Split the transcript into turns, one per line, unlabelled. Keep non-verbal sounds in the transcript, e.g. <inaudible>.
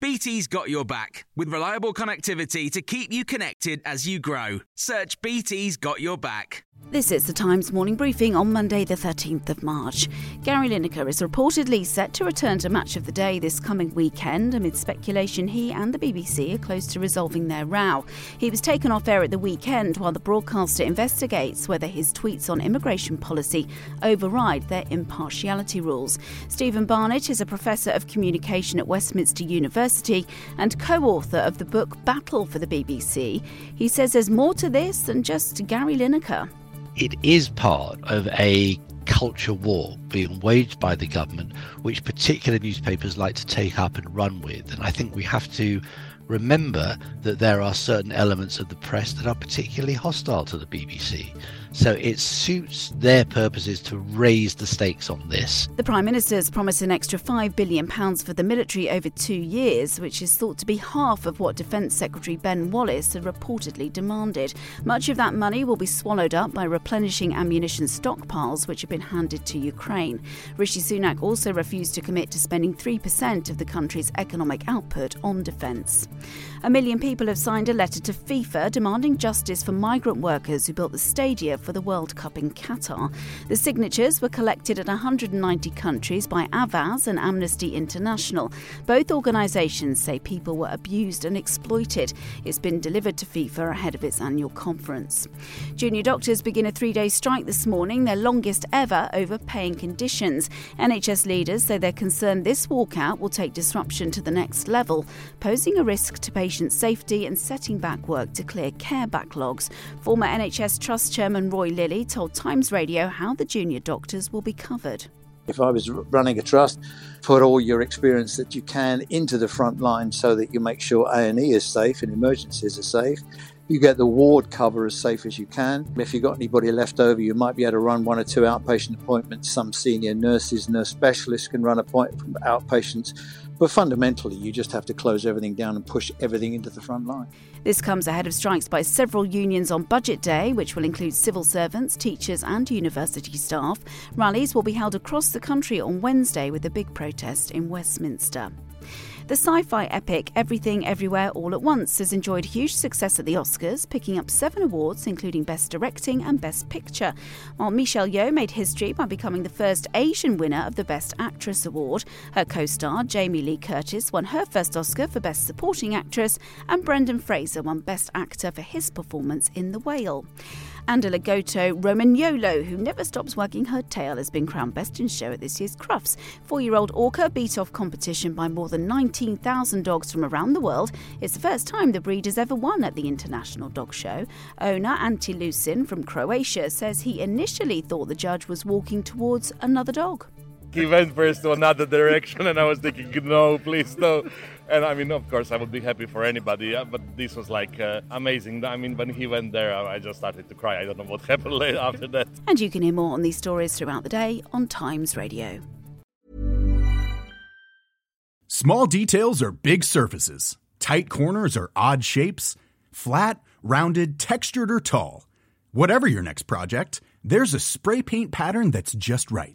BT's got your back with reliable connectivity to keep you connected as you grow. Search BT's got your back.
This is the Times morning briefing on Monday, the 13th of March. Gary Lineker is reportedly set to return to Match of the Day this coming weekend amid speculation he and the BBC are close to resolving their row. He was taken off air at the weekend while the broadcaster investigates whether his tweets on immigration policy override their impartiality rules. Steven Barnett is a professor of communication at Westminster University and co author of the book Battle for the BBC. He says there's more to this than just Gary Lineker
it is part of a culture war being waged by the government, which particular newspapers like to take up and run with. And I think we have to remember that there are certain elements of the press that are particularly hostile to the BBC. So it suits their purposes to raise the stakes on this.
The Prime Minister's promised an extra £5 billion for the military over two years, which is thought to be half of what Defence Secretary Ben Wallace had reportedly demanded. Much of that money will be swallowed up by replenishing ammunition stockpiles, which have been handed to Ukraine. Rishi Sunak also refused to commit to spending 3% of the country's economic output on defence. A million people have signed a letter to FIFA demanding justice for migrant workers who built the stadia for the World Cup in Qatar. The signatures were collected in 190 countries by Avaaz and Amnesty International. Both organisations say people were abused and exploited. It's been delivered to FIFA ahead of its annual conference. Junior doctors begin a three day strike this morning, their longest ever, over paying conditions. NHS leaders say they're concerned this walkout will take disruption to the next level, posing a risk to patient safety and setting back work to clear care backlogs. Former NHS Trust Chairman Roy Lilley told Times Radio how the junior doctors will be covered.
If I was running a trust, put all your experience that you can into the front line so that you make sure A&E is safe and emergencies are safe. You get the ward cover as safe as you can. If you've got anybody left over, you might be able to run one or two outpatient appointments. Some senior nurses, nurse specialists can run appointment from outpatients but fundamentally, you just have to close everything down and push everything into the front line.
This comes ahead of strikes by several unions on Budget Day, which will include civil servants, teachers, and university staff. Rallies will be held across the country on Wednesday with a big protest in Westminster. The sci fi epic Everything Everywhere All at Once has enjoyed huge success at the Oscars, picking up seven awards, including Best Directing and Best Picture. While Michelle Yeoh made history by becoming the first Asian winner of the Best Actress award, her co star Jamie Lee Curtis won her first Oscar for Best Supporting Actress, and Brendan Fraser won Best Actor for his performance in The Whale. And a Lagotto Romagnolo, who never stops wagging her tail, has been crowned Best in Show at this year's Crufts. Four year old Orca beat off competition by more than 19,000 dogs from around the world. It's the first time the breed has ever won at the International Dog Show. Owner Ante Lucin from Croatia says he initially thought the judge was walking towards another dog.
He went first to another direction, and I was thinking, no, please, no and I mean, of course, I would be happy for anybody, yeah, but this was like uh, amazing. I mean, when he went there, I just started to cry. I don't know what <laughs> happened later after that.
And you can hear more on these stories throughout the day on Times Radio.
Small details are big surfaces, tight corners are odd shapes, flat, rounded, textured, or tall. Whatever your next project, there's a spray paint pattern that's just right